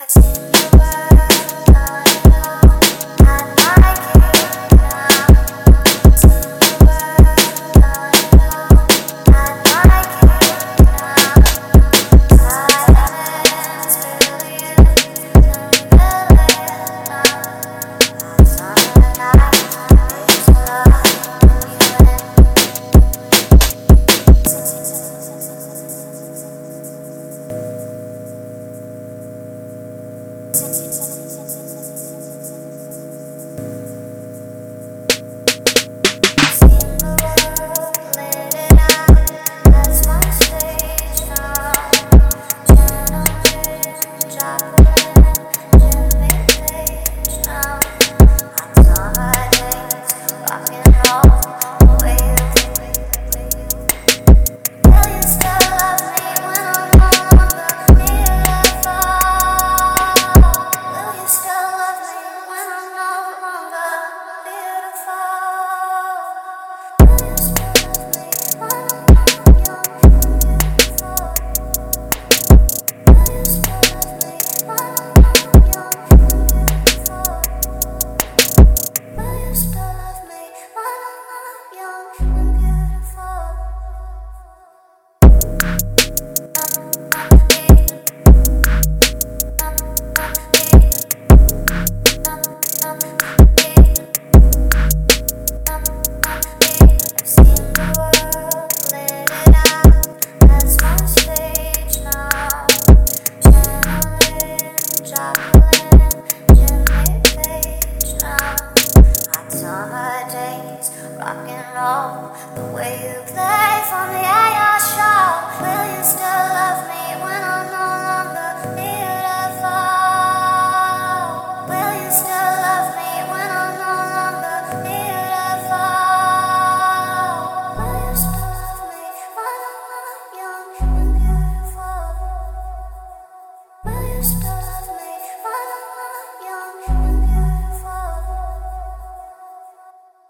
I Rockin' roll, the way you play for